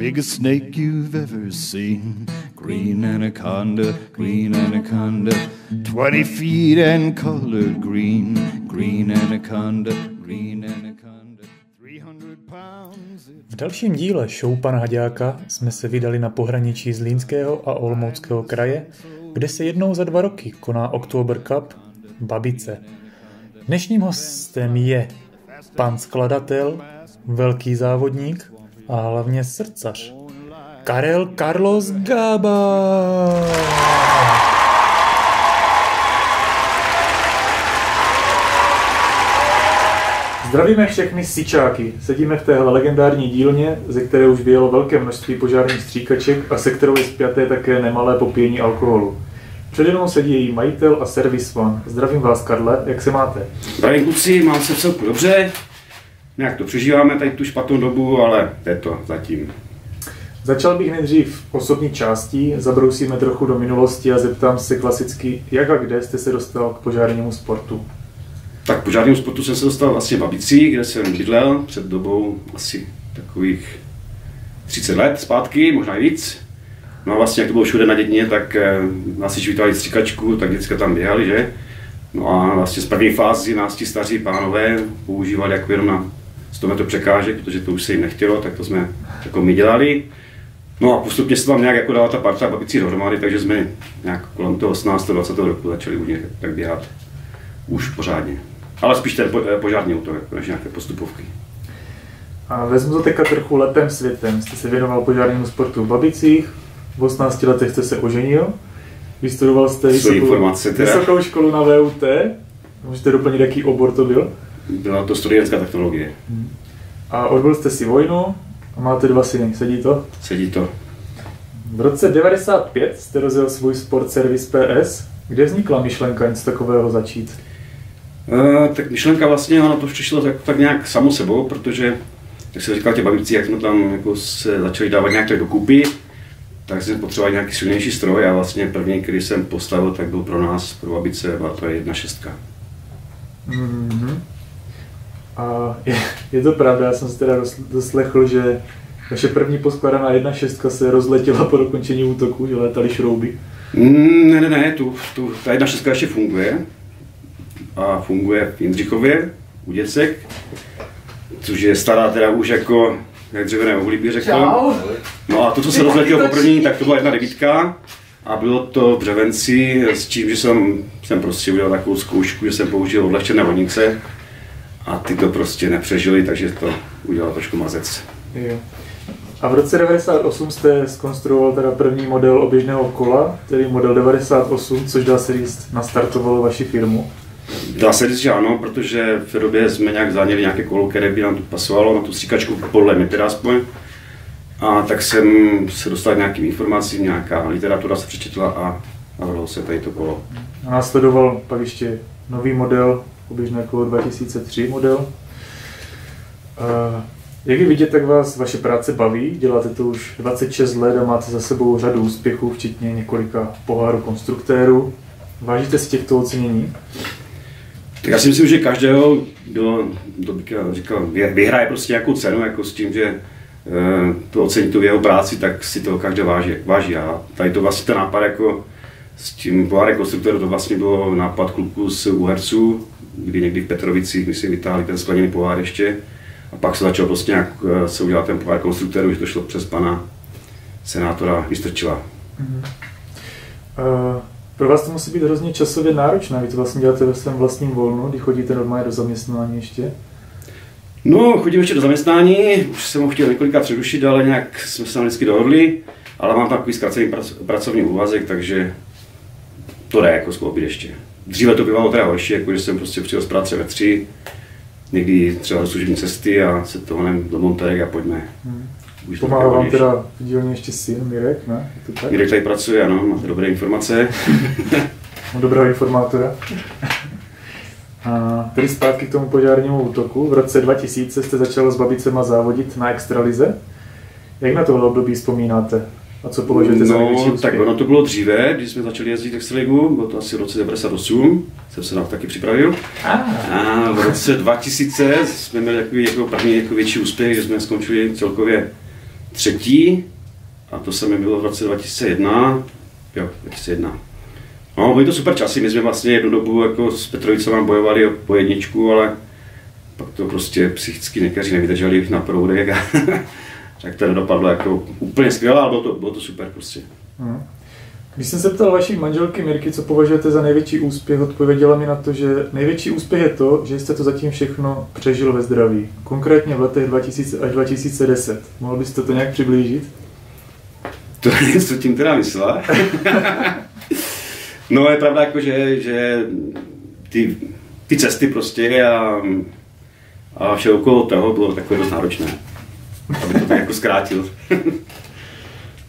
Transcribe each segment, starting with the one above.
biggest snake you've ever seen. Green anaconda, green anaconda, 20 feet and colored green. Green anaconda, green anaconda, 300 pounds. V dalším díle show pana Haďáka jsme se vydali na pohraničí Zlínského a Olomouckého kraje, kde se jednou za dva roky koná Oktober Cup Babice. Dnešním hostem je pan skladatel, velký závodník a hlavně srdcař. Karel Carlos Gaba. Zdravíme všechny sičáky. Sedíme v téhle legendární dílně, ze které už vyjelo velké množství požárních stříkaček a se kterou je spjaté také nemalé popíjení alkoholu. Přede mnou sedí její majitel a servisman. Zdravím vás, Karle, jak se máte? Zdravím kluci, mám se v celku dobře. Nějak to přežíváme tady tu špatnou dobu, ale je to zatím. Začal bych nejdřív osobní částí, zabrousíme trochu do minulosti a zeptám se klasicky, jak a kde jste se dostal k požárnímu sportu? Tak k požárnímu sportu jsem se dostal vlastně v Babici, kde jsem bydlel před dobou asi takových 30 let zpátky, možná i víc. No a vlastně, jak to bylo všude na dětně, tak eh, nás si vítali stříkačku, tak děcka tam běhali, že? No a vlastně z první fázi nás ti staří pánové používali jako jenom na 100 metrů překážek, protože to už se jim nechtělo, tak to jsme jako my dělali. No a postupně se tam nějak jako dala ta parta babicí dohromady, takže jsme nějak kolem toho 18. 20. roku začali u nich tak běhat už pořádně. Ale spíš ten eh, požární auto, jako než nějaké postupovky. A vezmu to teďka trochu letem světem. Jste se věnoval požárnímu sportu v Babicích, v 18 letech jste se oženil, vystudoval jste vysokou, informace teda. vysokou školu na VUT, můžete doplnit, jaký obor to byl. Byla to studentská technologie. A odbyl jste si vojnu a máte dva syny, sedí to? Sedí to. V roce 95 jste rozjel svůj sport servis PS. Kde vznikla myšlenka něco takového začít? Uh, tak myšlenka vlastně, ono to přišlo tak, tak nějak samo sebou, protože, jak se říkal tě babicí, jak jsme tam jako se začali dávat nějak dokupy, tak jsme potřebovali nějaký silnější stroj a vlastně první, který jsem postavil, tak byl pro nás, pro babice, byla to jedna šestka. Mm-hmm. A je, je to pravda, já jsem se teda dos- doslechl, že vaše první poskladaná jedna šestka se rozletěla po dokončení útoku, že létaly šrouby. Mm, ne, ne, ne, tu, tu, ta jedna šestka ještě funguje. A funguje v Jindřichově u děcek, což je stará teda už jako, jak dřevěné uhlí bych řekl. Čau. No a to, co se rozletělo poprvé, tak to byla jedna devítka. A bylo to v Břevenci s tím, že jsem, jsem prostě udělal takovou zkoušku, že jsem použil odlehčené vodnice a ty to prostě nepřežili, takže to udělal trošku mazec. Jo. A v roce 98 jste skonstruoval teda první model oběžného kola, tedy model 98, což dá se říct, nastartovalo vaši firmu. Dá se říct, že ano, protože v té době jsme nějak záněli nějaké kolo, které by nám tu pasovalo na tu stříkačku, podle mě teda aspoň. A tak jsem se dostal k nějakým informacím, nějaká literatura se přečetla a navrhlo se tady to kolo. A následoval pak ještě nový model, oběžné kolo 2003 model. Jak je vidět, tak vás vaše práce baví, děláte to už 26 let a máte za sebou řadu úspěchů, včetně několika pohárů konstruktérů. Vážíte si těchto ocenění? Tak já si myslím, že každého, kdo, kdo bych říkal, vy- vyhraje prostě nějakou cenu, jako s tím, že eh, to ocení tu jeho práci, tak si to každý váží. váží. A tady to vlastně ten nápad jako s tím pohárem konstruktoru, to vlastně bylo nápad kluků z Uherců, kdy někdy v Petrovicích, my si vytáhli ten skleněný pohár ještě. A pak se začal prostě nějak eh, se udělat ten pohár konstruktoru, že to šlo přes pana senátora Vystrčila. Uh, pro vás to musí být hrozně časově náročné, vy to vlastně děláte ve svém vlastním volnu, kdy chodíte normálně do zaměstnání ještě. No, chodím ještě do zaměstnání, už jsem ho chtěl několikrát přerušit, ale nějak jsme se tam vždycky dohodli, ale mám takový zkrácený prac, pracovní úvazek, takže to jde jako skloubit ještě. Dříve to bývalo teda horší, jako že jsem prostě přijel z práce ve tři, někdy třeba do služební cesty a se to honem do Monterek a pojďme. Hmm. Už to Pomáhá vám teda v dílně ještě syn Mirek, ne? Je to tak? Mirek tady pracuje, ano, máte dobré informace. Mám dobrého informátora. A tedy zpátky k tomu požárnímu útoku. V roce 2000 jste začal s babicema závodit na extralize. Jak na tohle období vzpomínáte? A co považujete za největší No, úspěch? tak ono to bylo dříve, když jsme začali jezdit Extraligu, bylo to asi v roce 98, jsem se na to taky připravil. A v roce 2000 jsme měli takový jako první jako větší úspěch, že jsme skončili celkově třetí a to se mi bylo v roce 2001. Jo, 2001. No, byly to super časy, my jsme vlastně jednu dobu jako s Petrovicem bojovali o po jedničku, ale pak to prostě psychicky někteří nevydrželi na proudek tak to nedopadlo jako úplně skvěle, ale bylo to, bylo to super prostě. Hmm. Když jsem se ptal vaší manželky Mirky, co považujete za největší úspěch, odpověděla mi na to, že největší úspěch je to, že jste to zatím všechno přežil ve zdraví. Konkrétně v letech 2000 až 2010. Mohl byste to nějak přiblížit? To je, co tím teda myslela. no je pravda, jako, že, že ty, ty cesty prostě a, a vše okolo toho bylo takové dost náročné. Aby to tak jako zkrátil.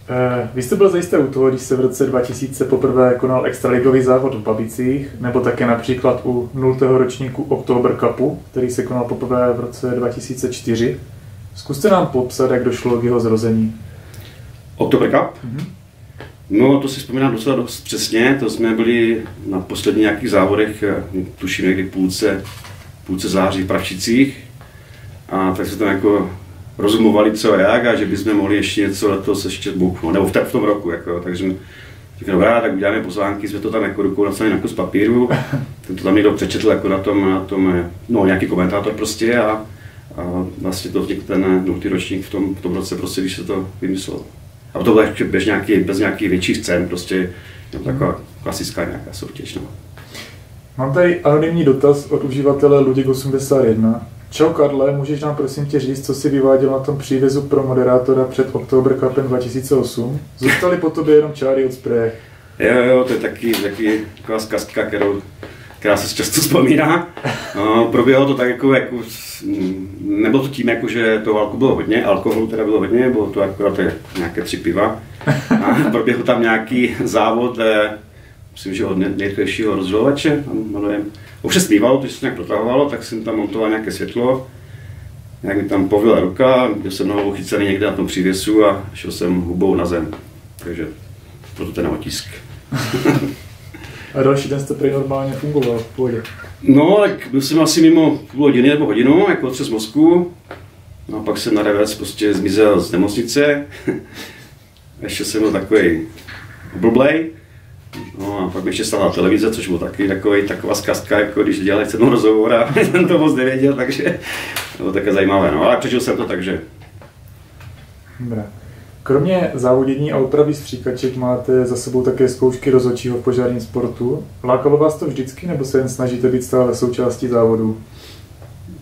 Eh, vy jste byl zajisté u toho, když se v roce 2000 poprvé konal extraligový závod v Babicích, nebo také například u 0. ročníku Oktober Cupu, který se konal poprvé v roce 2004. Zkuste nám popsat, jak došlo k jeho zrození. Oktober Cup? Mm-hmm. No, to si vzpomínám docela dost přesně. To jsme byli na posledních nějakých závodech, eh, tuším někdy půlce, půlce září v Pravčicích. A tak se tam jako rozumovali co a jak a že bychom mohli ještě něco letos ještě bouchnout, nebo v, v tom roku. Jako, takže říkám, dobrá, tak uděláme pozvánky, jsme to tam jako rukou napsali na kus papíru, ten to tam někdo přečetl jako na tom, na tom no nějaký komentátor prostě a, a vlastně to ten nultý ročník v tom, v tom roce prostě, když se to vymyslelo. A to bylo bez nějaký, bez nějakých větších cen, prostě no, taková klasická nějaká soutěž. No. Mám tady anonymní dotaz od uživatele Luděk81. Čau Karle, můžeš nám prosím tě říct, co si vyváděl na tom přívězu pro moderátora před Oktober Cupem 2008? Zůstaly po tobě jenom čáry od spreje. Jo, jo, to je taky, taky taková zkazka, kterou, která se často vzpomíná. No, proběhlo to tak jako, jako, nebylo to tím, jako, že toho alkoholu bylo hodně, alkoholu teda bylo hodně, bylo to akorát nějaké tři piva. A proběhl tam nějaký závod, eh, myslím, že od nejrychlejšího rozdělovače, jmenujeme už se zpívalo, to se nějak protahovalo, tak jsem tam montoval nějaké světlo, nějak mi tam povila ruka, byl jsem nohou chycený někde na tom přívěsu a šel jsem hubou na zem. Takže proto ten otisk. a další den jste prý normálně fungoval v pohodě? No, tak byl jsem asi mimo půl hodiny nebo hodinu, jako přes mozku. No a pak jsem na revec prostě zmizel z nemocnice. Ještě jsem byl takový blblej. No a pak ještě stala televize, což byl taky takový, taková zkazka, jako když dělali cenou rozhovor a jsem to moc nevěděl, takže to bylo také zajímavé. No ale přežil jsem to, takže... Dobré. Kromě závodění a opravy stříkaček máte za sebou také zkoušky rozhodčího v požárním sportu. Lákalo vás to vždycky, nebo se jen snažíte být stále součástí závodu?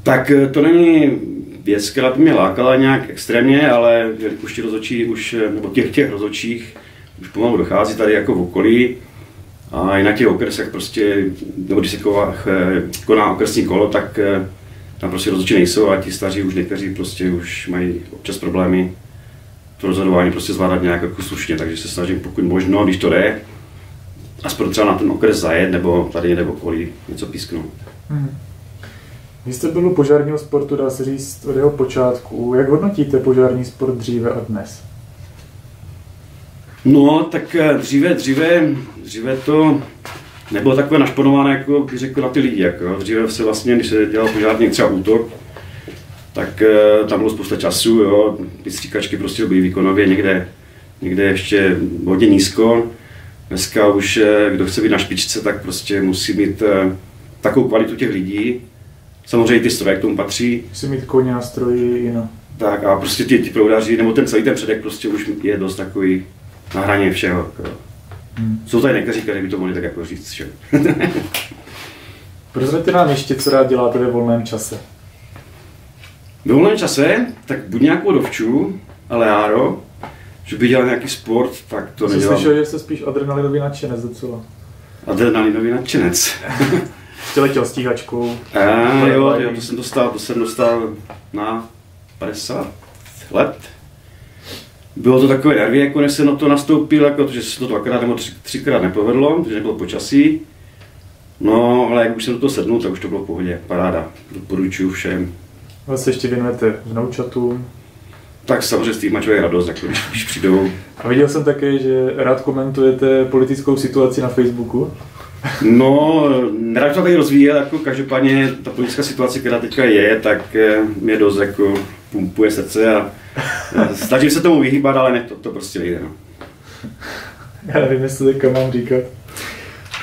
Tak eh, to není věc, která by mě lákala nějak extrémně, ale už ti rozhodčí, už, eh, nebo těch těch rozhodčích už pomalu dochází tady jako v okolí. A i na těch okresech prostě, nebo když se koná okresní kolo, tak eh, tam prostě rozhodčí nejsou a ti staří už někteří prostě už mají občas problémy to rozhodování prostě zvládat nějak jako slušně, takže se snažím pokud možno, když to jde, aspoň třeba na ten okres zajet nebo tady v okolí něco písknout. Hmm. Vy jste byl u požárního sportu, dá se říct, od jeho počátku. Jak hodnotíte požární sport dříve a dnes? No, tak eh, dříve, dříve, dříve to nebylo takové našponované, jako bych řekl, na ty lidi. Jako. Dříve se vlastně, když se dělal požární třeba útok, tak uh, tam bylo spousta času, jo. ty stříkačky prostě byly výkonově někde, někde ještě hodně nízko. Dneska už, uh, kdo chce být na špičce, tak prostě musí mít takovou kvalitu těch lidí. Samozřejmě ty stroje k tomu patří. Musí mít koně a stroji jinak. Tak a prostě ty, ty proudaři, nebo ten celý ten předek prostě už je dost takový na hraně všeho. Jako. Hmm. Jsou tady někteří, kteří by to mohli tak jako říct. Že? Prozraďte nám ještě, co rád děláte ve volném čase. Ve volném čase, tak buď nějakou dovču, ale járo, že by dělal nějaký sport, tak to nedělám. slyšel, že jste spíš adrenalinový nadšenec docela. Adrenalinový nadšenec. Jste letěl stíhačkou. A, jo, jo, to jsem dostal, to jsem dostal na 50 let bylo to takové nervy, jako než se na to nastoupil, jako, že se to dvakrát nebo tři, třikrát nepovedlo, protože nebylo počasí. No, ale jak už jsem do toho sednul, tak už to bylo v pohodě, paráda. Doporučuju všem. Vy se ještě věnujete vnoučatům? Tak samozřejmě z těch má člověk radost, jako když, když přijdou. A viděl jsem také, že rád komentujete politickou situaci na Facebooku. No, nerad to tady rozvíjet, jako každopádně ta politická situace, která teďka je, tak eh, mě dost jako pumpuje srdce a Snažím se tomu vyhýbat, ale ne, to, to prostě nejde. No. Já nevím, jestli teďka mám říkat.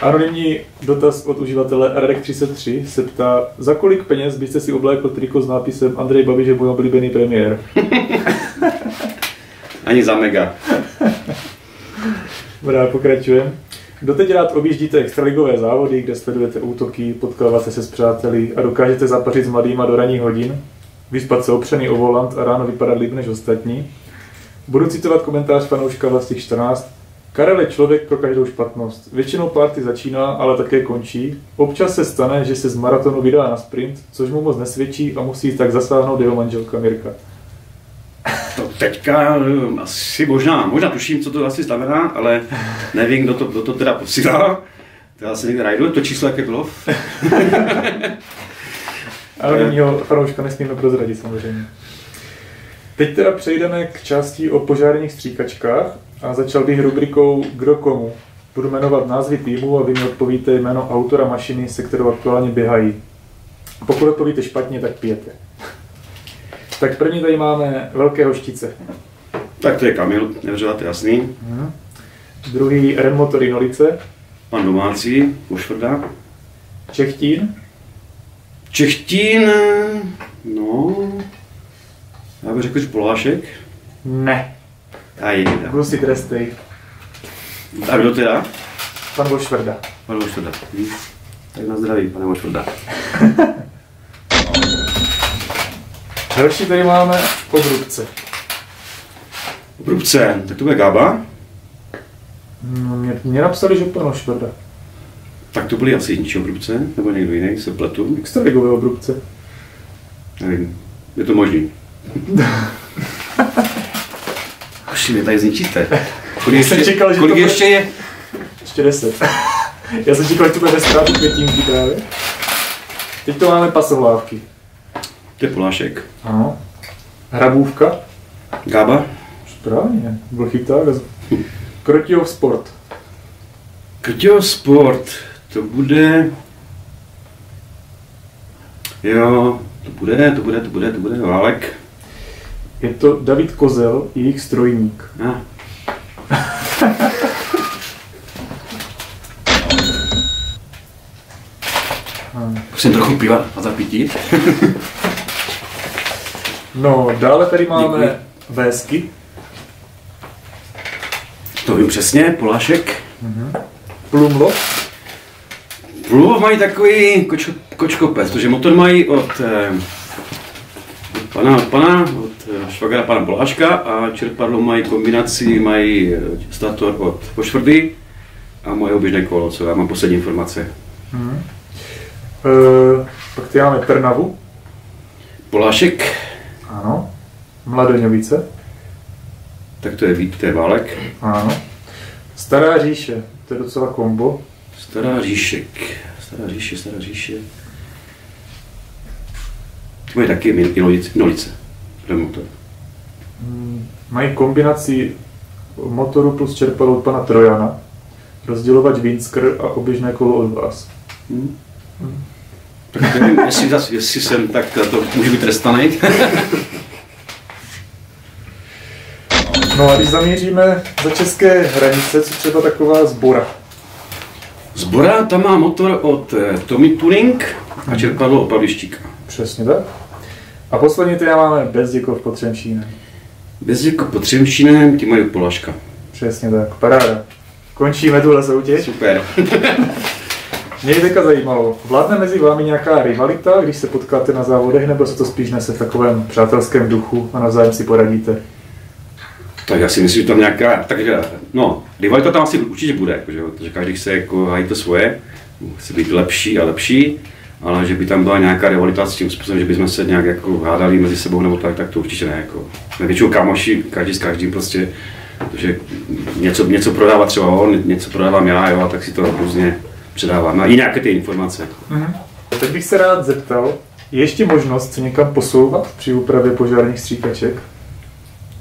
Anonymní dotaz od uživatele Radek33 se ptá, za kolik peněz byste si oblékl triko s nápisem Andrej Babiš je můj oblíbený premiér? Ani za mega. Dobrá, pokračujeme. Doteď rád objíždíte extraligové závody, kde sledujete útoky, potkáváte se s přáteli a dokážete zapařit s mladýma do ranních hodin, vyspat se opřený o volant a ráno vypadat líp než ostatní. Budu citovat komentář fanouška Vlastích 14. Karel je člověk pro každou špatnost. Většinou party začíná, ale také končí. Občas se stane, že se z maratonu vydá na sprint, což mu moc nesvědčí a musí tak zasáhnout jeho manželka Mirka. To teďka eh, asi možná, možná tuším, co to asi znamená, ale nevím, kdo to, kdo to teda posílá. To já se někde najdu, to číslo jaké bylo. Anonymního fanouška nesmíme prozradit samozřejmě. Teď teda přejdeme k části o požárních stříkačkách a začal bych rubrikou Kdo komu. Budu jmenovat názvy týmu a vy mi odpovíte jméno autora mašiny, se kterou aktuálně běhají. Pokud odpovíte špatně, tak pijete. Tak první tady máme velké hoštice. Tak to je Kamil, nevřelat, jasný. Mhm. Druhý Renmotory Nolice, Pan domácí, Pošvrda. Čechtín, Čechtín, no, já bych řekl, že Polášek. ne. A je teda. Gusy trestej, A kdo teda? pan Vošvrda. Pan Pošvrda. Hm. Tak na zdraví, pane Pošvrda. Další tady máme obrubce. Brubce, tak to bude Gába. No, Mě, mě napsali, že pan Vošvrda. Tak to byly asi jiní obrubce, nebo někdo jiný, se pletu. Extraligové obrubce. Nevím, je to možný. Už mě tady zničíte. Kolik jsem ještě, čekal, že kolik to bude- ještě je? Ještě deset. Já jsem čekal, že to bude bez ztráty květínky právě. Teď to máme pasohlávky. To je Polášek. Ano. Hrabůvka. Gába. Správně. Byl chyták. Krotějov sport. Krťo Sport. To bude... Jo, to bude, to bude, to bude, to bude Válek. Je to David Kozel, jejich strojník. A. Musím trochu piva a zapítit. No, dále tady máme Děkuji. vésky. To vím přesně, Polášek. Plumlo. Průlov mají takový koč, kočkopec, protože motor mají od, eh, od pana, od pana, od eh, švagra pana Poláška a čerpadlo mají kombinaci, mají eh, stator od Pošvrdy a moje oběžné kolo, co já mám poslední informace. E, pak tady máme Trnavu. Polášek, Ano. Mladoňovice. tak to je Vít, to je Válek. Ano. Stará říše. To je docela kombo. Stará říšek, stará říše, stará říše. Ty mají taky min- minolice, motor. Mm, Mají kombinaci motoru plus čerpadlo od pana Trojana. Rozdělovač Winskr a oběžné kolo od vás. Hm. Tak nevím, jestli, zas, jestli jsem, tak to může být trestaný. No a když zamíříme za české hranice, co třeba taková zbora. Zbora tam má motor od eh, Tommy Tuning a čerpadlo od Pavlištíka. Přesně tak. A poslední teda máme Bezděkov pod Třemšínem. Bez jako pod Třemšínem, ti mají Polaška. Přesně tak, paráda. Končíme tuhle soutěž. Super. Mě by teďka zajímalo, vládne mezi vámi nějaká rivalita, když se potkáte na závodech, nebo se to spíš nese v takovém přátelském duchu a navzájem si poradíte? Tak já si myslím, že tam nějaká, takže, no, rivalita tam asi určitě bude, jako, že, protože každý chce jako hájit to svoje, chce být lepší a lepší, ale že by tam byla nějaká rivalita s tím způsobem, že bychom se nějak jako hádali mezi sebou nebo tak, tak to určitě ne. Jako. Jsme většinou kámoši, každý s každým prostě, protože něco, něco prodává třeba on, něco prodávám já, jo, a tak si to různě předáváme. A i nějaké ty informace. Teď bych se rád zeptal, je ještě možnost se někam posouvat při úpravě požárních stříkaček?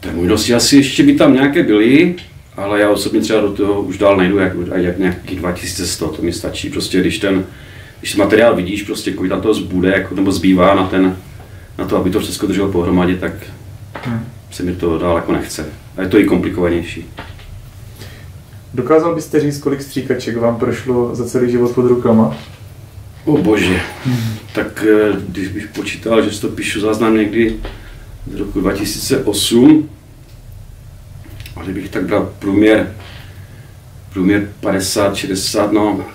Tak možnosti asi ještě by tam nějaké byly, ale já osobně třeba do toho už dál najdu jak, jak nějakých 2100, to mi stačí. Prostě když ten, když ten materiál vidíš, prostě kolik tam toho zbude, jako, nebo zbývá na ten, na to, aby to všechno drželo pohromadě, tak Hmm. se mi to daleko nechce. A je to i komplikovanější. Dokázal byste říct, kolik stříkaček vám prošlo za celý život pod rukama? O bože, tak eh, když bych počítal, že si to píšu záznam někdy z roku 2008, a kdybych tak bral průměr, průměr 50, 60, no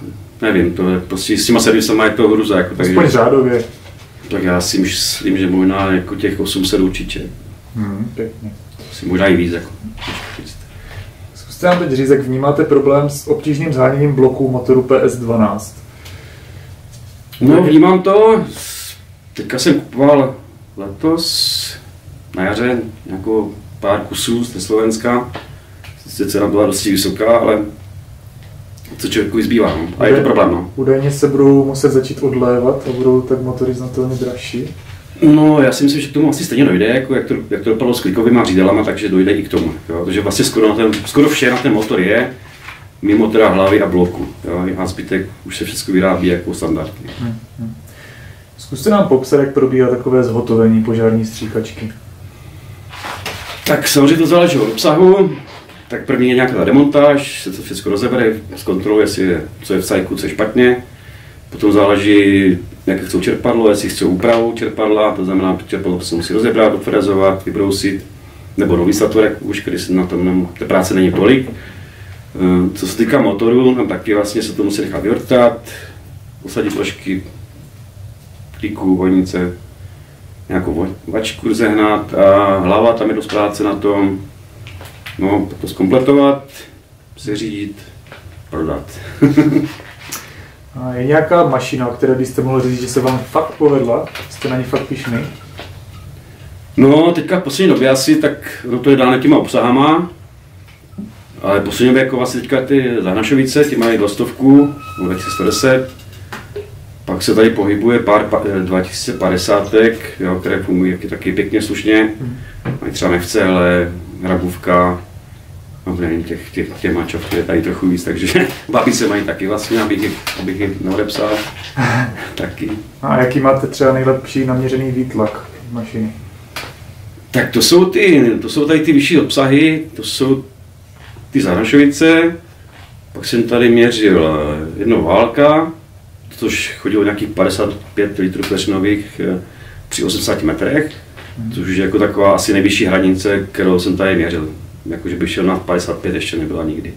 nevím, to je prostě s těma servisama je to hruza. Jako, takže, Aspoň řádově. tak já si myslím, že možná jako těch 800 určitě. Hmm, pěkně. Si možná i víc. Jako. Zkuste nám teď říct, jak vnímáte problém s obtížným zháněním bloků motoru PS12. No, vnímám to. Teďka jsem kupoval letos na jaře nějakou pár kusů z Slovenska. Sice cena byla dosti vysoká, ale co člověku zbývá. No. A je to problém. No. Údajně se budou muset začít odlévat a budou tak motory znatelně dražší. no, já si myslím, že k tomu asi stejně dojde, jako jak to, jak to dopadlo s klikovými řídelama, takže dojde i k tomu. Jo. Takže vlastně skoro, na ten, skoro vše na ten motor je, mimo teda hlavy a bloku. Jo. A zbytek už se všechno vyrábí jako standardně. Zkuste nám popsat, jak probíhá takové zhotovení požární stříkačky. Tak samozřejmě to záleží od obsahu. Tak první je nějaká demontáž, se to všechno rozebere, zkontroluje si, co je v cajku, co je špatně. Potom záleží, jaké chcou čerpadlo, jestli chcou úpravu čerpadla, to znamená, čerpadlo se musí rozebrat, odfrezovat, vybrousit, nebo nový satvorek, už když na tom nem- té práce není tolik. Eh, Co se týká motoru, tam taky vlastně se to musí nechat vyvrtat, usadit složky, klíku, vojnice, nějakou vačku rozehnat a hlava, tam je dost práce na tom. No, to zkompletovat, seřídit, prodat. A je nějaká mašina, o které byste mohli říct, že se vám fakt povedla? Jste na ní fakt pišný? No, teďka v poslední době asi, tak no to je dáno těma obsahama, ale v poslední době jako vlastně teďka ty zahnašovice, ty mají dostovku, 2110, pak se tady pohybuje pár pa, eh, 2050, jo, které fungují taky, taky pěkně slušně, mají třeba nechce, ale hrabůvka, no nevím, těch, těch, těch mačov je tady trochu víc, takže babice mají taky vlastně, abych je, abych je neodepsal, taky. A jaký máte třeba nejlepší naměřený výtlak mašiny? Tak to jsou, ty, to jsou tady ty vyšší obsahy, to jsou ty zahrašovice, pak jsem tady měřil eh, jednou válka, což chodilo nějakých 55 litrů vteřinových eh, při 80 metrech, což už je jako taková asi nejvyšší hranice, kterou jsem tady měřil. Jakože bych šel na 55, ještě nebyla nikdy.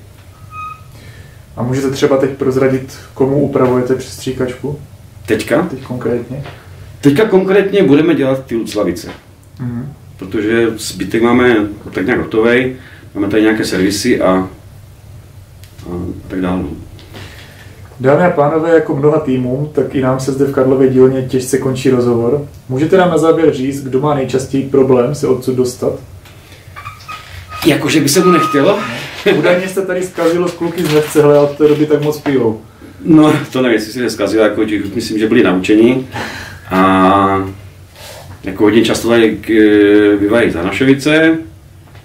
A můžete třeba teď prozradit, komu upravujete přestříkačku? Teďka? Teď konkrétně? Teďka konkrétně budeme dělat ty Luclavice. Mhm. protože zbytek máme tak nějak hotový, máme tady nějaké servisy a, a tak dále. Dámy a pánové, jako mnoha týmům, tak i nám se zde v Karlově dílně těžce končí rozhovor. Můžete nám na závěr říct, kdo má nejčastěji problém se odsud dostat? Jakože by se mu nechtělo? Údajně jste tady zkazilo z kluky z Nevcehle a od té doby tak moc pijou. No, to nevím, jestli si neskazil, jako myslím, že byli naučení. A jako hodně často tady k, bývají Zanašovice,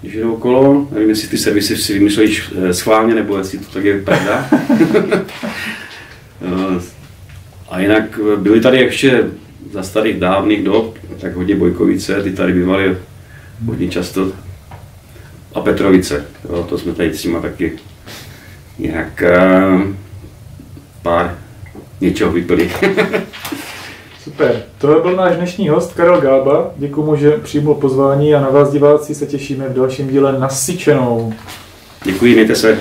když jdou okolo. Nevím, jestli ty servisy si vymysleli eh, schválně, nebo jestli to tak je pravda. Eh, A jinak eh, byly tady ještě za starých dávných dob, tak hodně Bojkovice, ty tady bývaly hodně často. A Petrovice, jo, to jsme tady s nima taky nějak pár něčeho vypili. Super. To byl náš dnešní host Karel Gába. Děkuji mu, že přijmul pozvání a na vás diváci se těšíme v dalším díle nasyčenou. Děkuji, mějte se.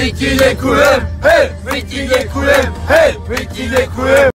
My ti děkujem, hej, my ti děkujem, hej, my ti děkujem.